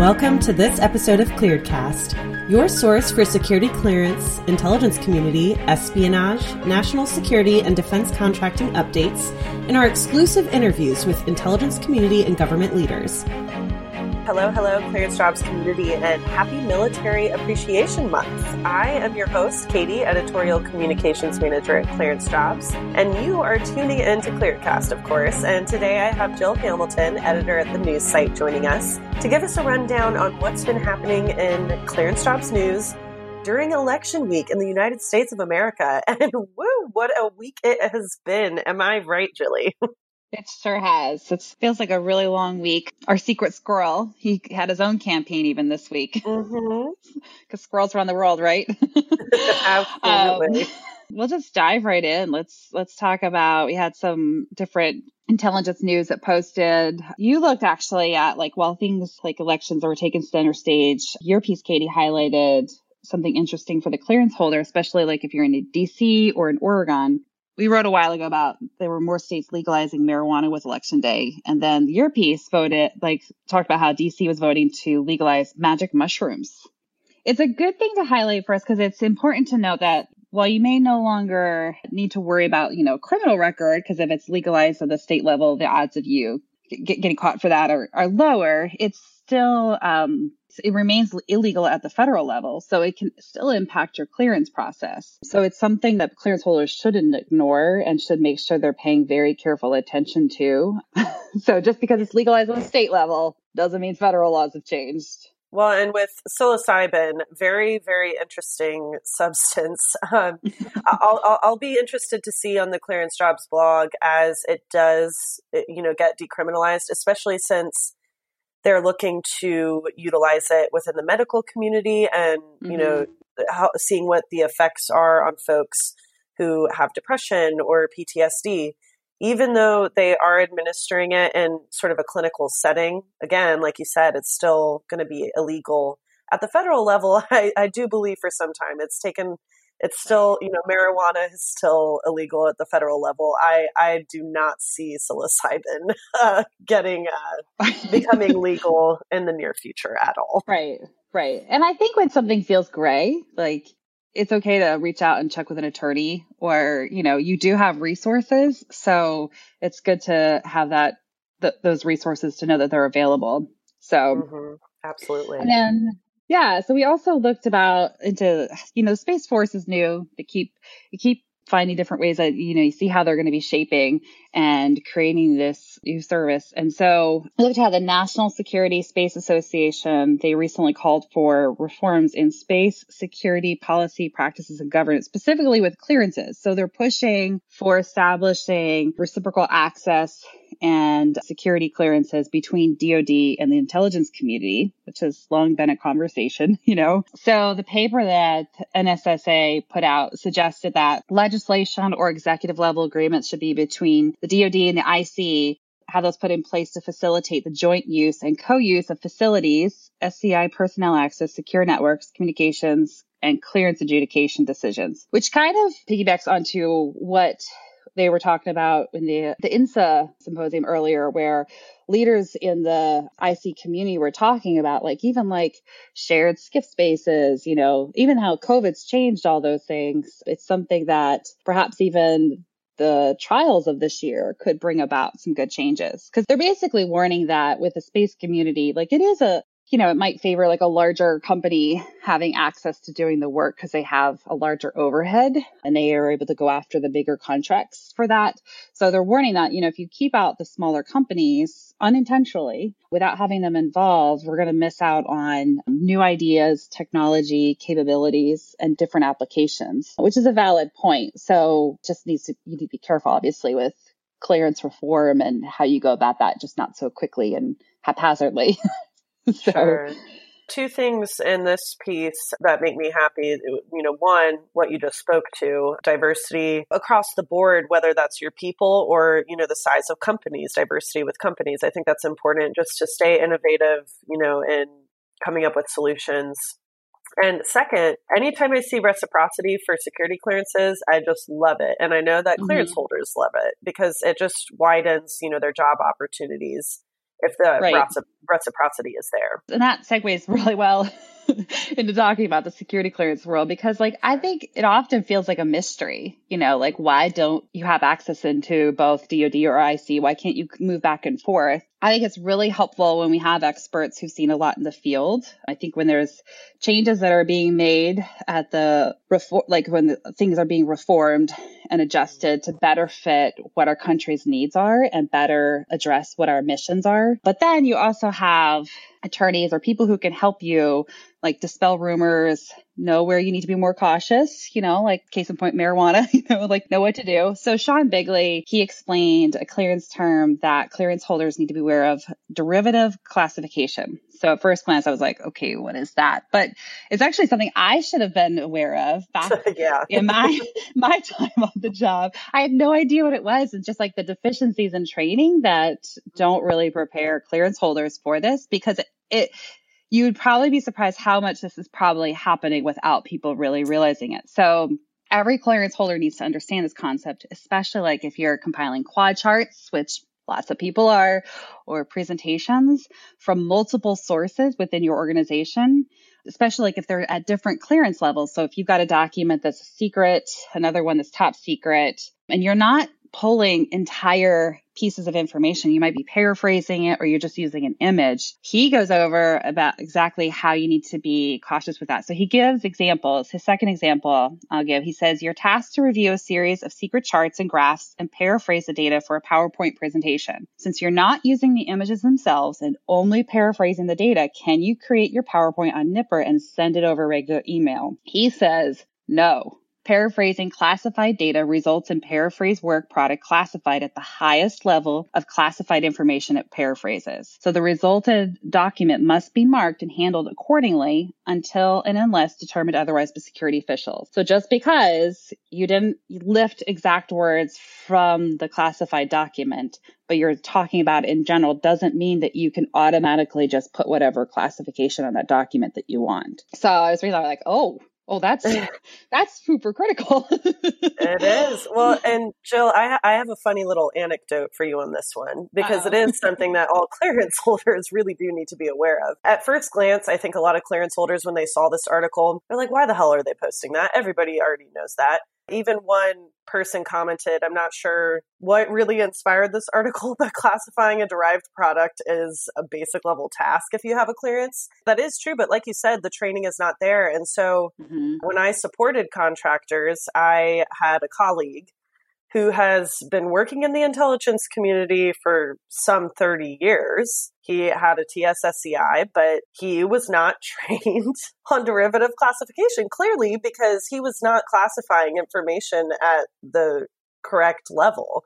Welcome to this episode of ClearedCast, your source for security clearance, intelligence community, espionage, national security, and defense contracting updates, and our exclusive interviews with intelligence community and government leaders. Hello, hello, Clearance Jobs community, and happy Military Appreciation Month. I am your host, Katie, Editorial Communications Manager at Clearance Jobs, and you are tuning in to ClearedCast, of course. And today I have Jill Hamilton, editor at the news site, joining us to give us a rundown on what's been happening in Clearance Jobs news during election week in the United States of America. And woo, what a week it has been. Am I right, Jilly? It sure has. It feels like a really long week. Our secret squirrel, he had his own campaign even this week. Because mm-hmm. squirrels around the world, right? Absolutely. Um, we'll just dive right in. Let's let's talk about. We had some different intelligence news that posted. You looked actually at like while things like elections were taken center stage. Your piece, Katie, highlighted something interesting for the clearance holder, especially like if you're in DC or in Oregon we wrote a while ago about there were more states legalizing marijuana with election day. And then your piece voted, like, talked about how DC was voting to legalize magic mushrooms. It's a good thing to highlight for us because it's important to note that while you may no longer need to worry about, you know, criminal record, because if it's legalized at the state level, the odds of you get, getting caught for that are, are lower, it's still um, it remains illegal at the federal level, so it can still impact your clearance process. So it's something that clearance holders shouldn't ignore and should make sure they're paying very careful attention to. so just because it's legalized on the state level doesn't mean federal laws have changed. Well, and with psilocybin, very, very interesting substance. Um, I'll, I'll, I'll, be interested to see on the clearance jobs blog as it does, you know, get decriminalized, especially since they're looking to utilize it within the medical community and mm-hmm. you know mm-hmm. how, seeing what the effects are on folks who have depression or PTSD even though they are administering it in sort of a clinical setting again like you said it's still going to be illegal at the federal level I, I do believe for some time it's taken it's still you know marijuana is still illegal at the federal level. I i do not see psilocybin uh, getting uh, becoming legal in the near future at all. Right right. And i think when something feels gray like it's okay to reach out and check with an attorney or you know you do have resources so it's good to have that th- those resources to know that they're available. So mm-hmm. absolutely. And then yeah. So we also looked about into, you know, Space Force is new. They keep, they keep finding different ways that, you know, you see how they're going to be shaping and creating this new service. And so I looked at how the National Security Space Association. They recently called for reforms in space security policy practices and governance, specifically with clearances. So they're pushing for establishing reciprocal access and security clearances between DoD and the intelligence community, which has long been a conversation, you know. So the paper that NSSA put out suggested that legislation or executive level agreements should be between the DoD and the IC have those put in place to facilitate the joint use and co-use of facilities, SCI personnel access, secure networks, communications, and clearance adjudication decisions, which kind of piggybacks onto what they were talking about in the, the INSA symposium earlier, where leaders in the IC community were talking about, like, even like shared SCIF spaces, you know, even how COVID's changed all those things. It's something that perhaps even the trials of this year could bring about some good changes. Because they're basically warning that with the space community, like it is a you know, it might favor like a larger company having access to doing the work because they have a larger overhead and they are able to go after the bigger contracts for that. So they're warning that, you know, if you keep out the smaller companies unintentionally without having them involved, we're going to miss out on new ideas, technology, capabilities, and different applications, which is a valid point. So just needs to, you need to be careful, obviously, with clearance reform and how you go about that, just not so quickly and haphazardly. so. Sure. Two things in this piece that make me happy. You know, one, what you just spoke to, diversity across the board, whether that's your people or, you know, the size of companies, diversity with companies. I think that's important just to stay innovative, you know, in coming up with solutions and second, anytime I see reciprocity for security clearances, I just love it. And I know that clearance mm-hmm. holders love it because it just widens, you know, their job opportunities if the right. Reciprocity is there. And that segues really well into talking about the security clearance world because like I think it often feels like a mystery, you know, like why don't you have access into both DoD or IC? Why can't you move back and forth? I think it's really helpful when we have experts who've seen a lot in the field. I think when there's changes that are being made at the reform, like when things are being reformed and adjusted to better fit what our country's needs are and better address what our missions are. But then you also have attorneys or people who can help you like dispel rumors, know where you need to be more cautious, you know, like case in point marijuana, you know, like know what to do. So Sean Bigley, he explained a clearance term that clearance holders need to be aware of derivative classification. So at first glance, I was like, okay, what is that? But it's actually something I should have been aware of back yeah. in my my time on the job. I had no idea what it was. It's just like the deficiencies in training that don't really prepare clearance holders for this because it, it you would probably be surprised how much this is probably happening without people really realizing it. So every clearance holder needs to understand this concept, especially like if you're compiling quad charts, which lots of people are, or presentations from multiple sources within your organization, especially like if they're at different clearance levels. So if you've got a document that's a secret, another one that's top secret, and you're not pulling entire pieces of information. You might be paraphrasing it or you're just using an image. He goes over about exactly how you need to be cautious with that. So he gives examples. His second example I'll give, he says, you're tasked to review a series of secret charts and graphs and paraphrase the data for a PowerPoint presentation. Since you're not using the images themselves and only paraphrasing the data, can you create your PowerPoint on NIPR and send it over regular email? He says, no. Paraphrasing classified data results in paraphrase work product classified at the highest level of classified information it paraphrases. So the resulted document must be marked and handled accordingly until and unless determined otherwise by security officials. So just because you didn't lift exact words from the classified document, but you're talking about in general doesn't mean that you can automatically just put whatever classification on that document that you want. So I was reading, like, oh, Oh, that's that's super critical. it is. Well, and Jill, I, I have a funny little anecdote for you on this one because it is something that all clearance holders really do need to be aware of. At first glance, I think a lot of clearance holders, when they saw this article, they're like, "Why the hell are they posting that?" Everybody already knows that. Even one person commented, I'm not sure what really inspired this article, but classifying a derived product is a basic level task if you have a clearance. That is true, but like you said, the training is not there. And so mm-hmm. when I supported contractors, I had a colleague who has been working in the intelligence community for some 30 years. He had a TSSCI, but he was not trained on derivative classification, clearly because he was not classifying information at the correct level.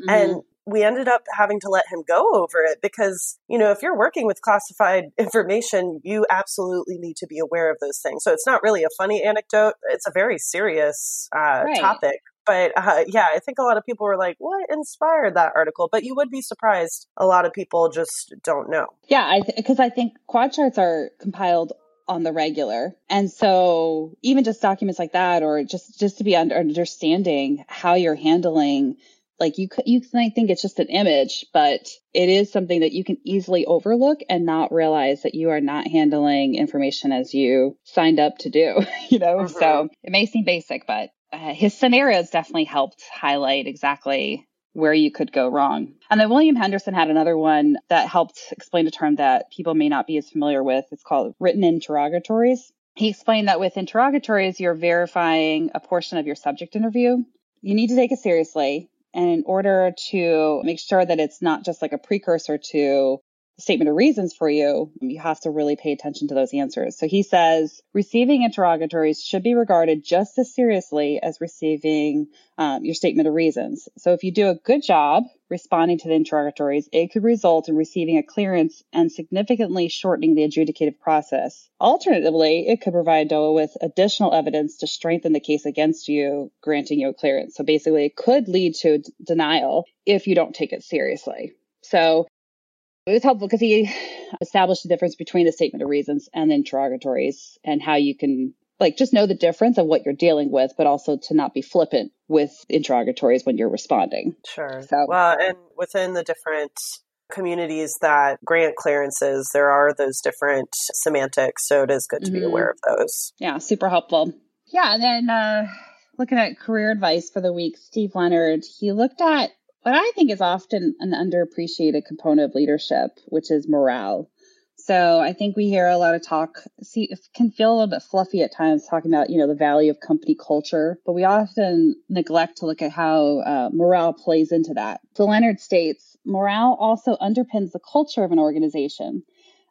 Mm-hmm. And we ended up having to let him go over it because, you know, if you're working with classified information, you absolutely need to be aware of those things. So it's not really a funny anecdote. It's a very serious uh, right. topic but uh, yeah, I think a lot of people were like, "What inspired that article?" But you would be surprised. A lot of people just don't know. Yeah, because I, th- I think quad charts are compiled on the regular, and so even just documents like that, or just just to be under understanding how you're handling. Like you you might think it's just an image, but it is something that you can easily overlook and not realize that you are not handling information as you signed up to do. You know, mm-hmm. so it may seem basic, but uh, his scenarios definitely helped highlight exactly where you could go wrong. And then William Henderson had another one that helped explain a term that people may not be as familiar with. It's called written interrogatories. He explained that with interrogatories, you're verifying a portion of your subject interview. You need to take it seriously. And in order to make sure that it's not just like a precursor to statement of reasons for you, you have to really pay attention to those answers. So he says receiving interrogatories should be regarded just as seriously as receiving um, your statement of reasons. So if you do a good job responding to the interrogatories, it could result in receiving a clearance and significantly shortening the adjudicative process. Alternatively, it could provide DOHA with additional evidence to strengthen the case against you, granting you a clearance. So basically, it could lead to d- denial if you don't take it seriously. So it was helpful because he established the difference between the statement of reasons and the interrogatories and how you can like just know the difference of what you're dealing with, but also to not be flippant with interrogatories when you're responding. Sure. So well, and within the different communities that grant clearances, there are those different semantics. So it is good to mm-hmm. be aware of those. Yeah, super helpful. Yeah. And then uh, looking at career advice for the week, Steve Leonard, he looked at what I think is often an underappreciated component of leadership, which is morale. So I think we hear a lot of talk, see, it can feel a little bit fluffy at times talking about, you know, the value of company culture, but we often neglect to look at how uh, morale plays into that. So Leonard states, morale also underpins the culture of an organization.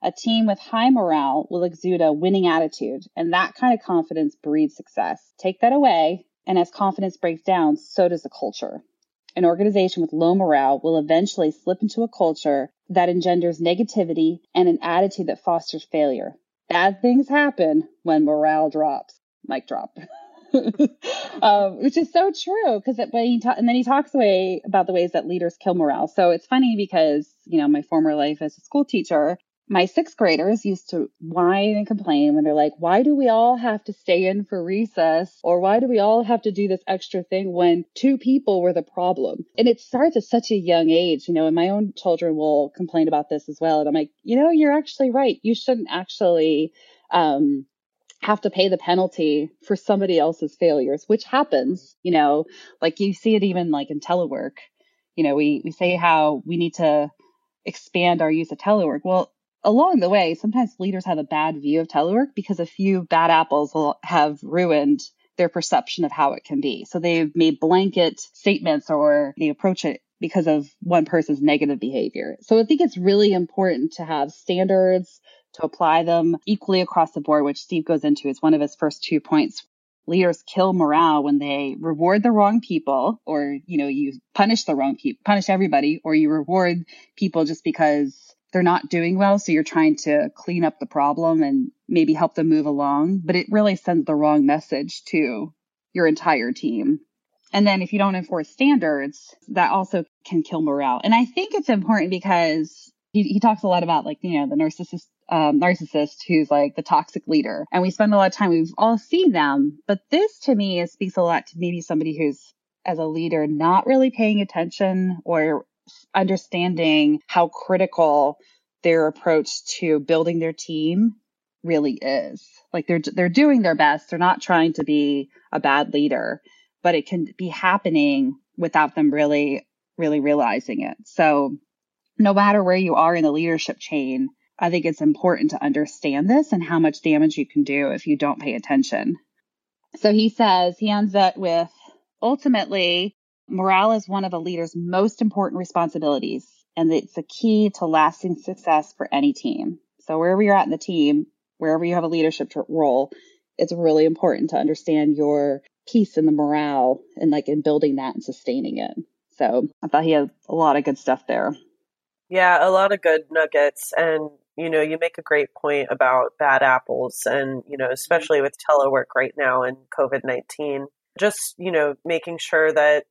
A team with high morale will exude a winning attitude, and that kind of confidence breeds success. Take that away, and as confidence breaks down, so does the culture. An organization with low morale will eventually slip into a culture that engenders negativity and an attitude that fosters failure. Bad things happen when morale drops. Mic drop. um, which is so true because when he ta- and then he talks away about the ways that leaders kill morale. So it's funny because you know my former life as a school teacher, my sixth graders used to whine and complain when they're like, why do we all have to stay in for recess? Or why do we all have to do this extra thing when two people were the problem? And it starts at such a young age, you know, and my own children will complain about this as well. And I'm like, you know, you're actually right. You shouldn't actually, um, have to pay the penalty for somebody else's failures, which happens, you know, like you see it even like in telework. You know, we, we say how we need to expand our use of telework. Well, along the way, sometimes leaders have a bad view of telework because a few bad apples will have ruined their perception of how it can be. So they've made blanket statements or they approach it because of one person's negative behavior. So I think it's really important to have standards to apply them equally across the board, which Steve goes into as one of his first two points. Leaders kill morale when they reward the wrong people or, you know, you punish the wrong people, punish everybody, or you reward people just because they're not doing well. So you're trying to clean up the problem and maybe help them move along, but it really sends the wrong message to your entire team. And then if you don't enforce standards, that also can kill morale. And I think it's important because he, he talks a lot about like, you know, the narcissist, um, narcissist who's like the toxic leader. And we spend a lot of time, we've all seen them. But this to me speaks a lot to maybe somebody who's as a leader not really paying attention or understanding how critical their approach to building their team really is. Like they're they're doing their best. They're not trying to be a bad leader, but it can be happening without them really really realizing it. So no matter where you are in the leadership chain, I think it's important to understand this and how much damage you can do if you don't pay attention. So he says, he ends up with ultimately, Morale is one of a leader's most important responsibilities, and it's the key to lasting success for any team. So wherever you're at in the team, wherever you have a leadership role, it's really important to understand your piece in the morale and like in building that and sustaining it. So I thought he had a lot of good stuff there. Yeah, a lot of good nuggets. And, you know, you make a great point about bad apples and, you know, especially with telework right now and COVID 19. Just, you know, making sure that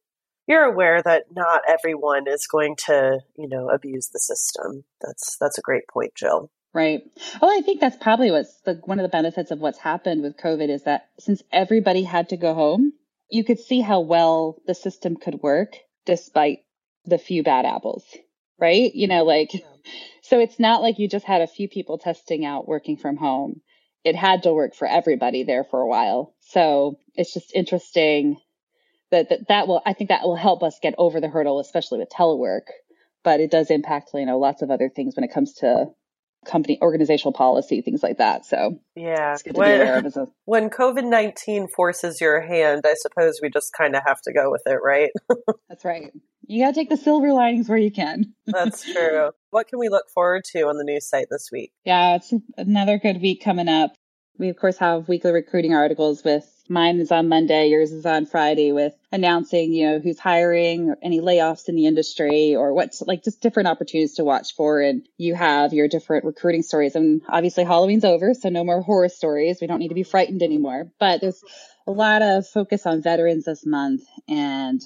you're aware that not everyone is going to, you know, abuse the system. That's that's a great point, Jill. Right. Well, I think that's probably what's the one of the benefits of what's happened with COVID is that since everybody had to go home, you could see how well the system could work despite the few bad apples. Right? You know, like yeah. so it's not like you just had a few people testing out working from home. It had to work for everybody there for a while. So it's just interesting that, that that will I think that will help us get over the hurdle, especially with telework. But it does impact you know lots of other things when it comes to company organizational policy, things like that. So yeah, when, a- when COVID nineteen forces your hand, I suppose we just kind of have to go with it, right? That's right. You got to take the silver linings where you can. That's true. What can we look forward to on the news site this week? Yeah, it's another good week coming up. We of course have weekly recruiting articles with Mine is on Monday, yours is on Friday with announcing, you know, who's hiring, any layoffs in the industry or what's like just different opportunities to watch for. And you have your different recruiting stories. And obviously Halloween's over, so no more horror stories. We don't need to be frightened anymore. But there's a lot of focus on veterans this month and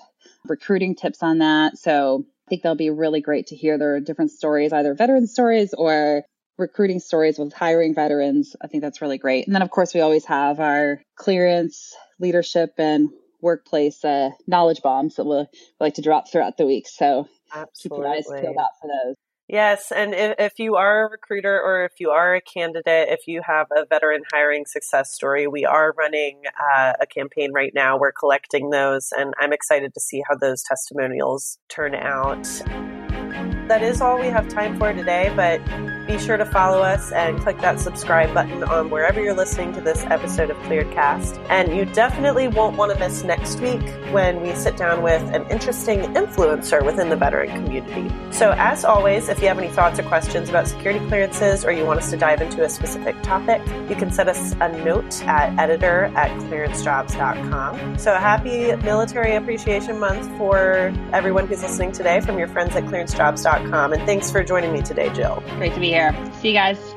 recruiting tips on that. So I think they'll be really great to hear their different stories, either veteran stories or recruiting stories with hiring veterans. I think that's really great. And then, of course, we always have our clearance, leadership, and workplace uh, knowledge bombs that we'll like to drop throughout the week. So Absolutely. keep your eyes peeled out for those. Yes, and if, if, you are a recruiter or if you are a candidate, if you have a veteran hiring success story, we are running uh, a campaign right now. We're collecting those, and I'm excited to see how those testimonials turn out. That is all we have time for today, but be sure to follow us and click that subscribe button on wherever you're listening to this episode of Clearedcast. And you definitely won't want to miss next week when we sit down with an interesting influencer within the veteran community. So, as always, if you have any thoughts or questions about security clearances or you want us to dive into a specific topic, you can send us a note at editor at clearancejobs.com. So, happy Military Appreciation Month for everyone who's listening today from your friends at clearancejobs.com. And thanks for joining me today, Jill. Great to be here. See you guys.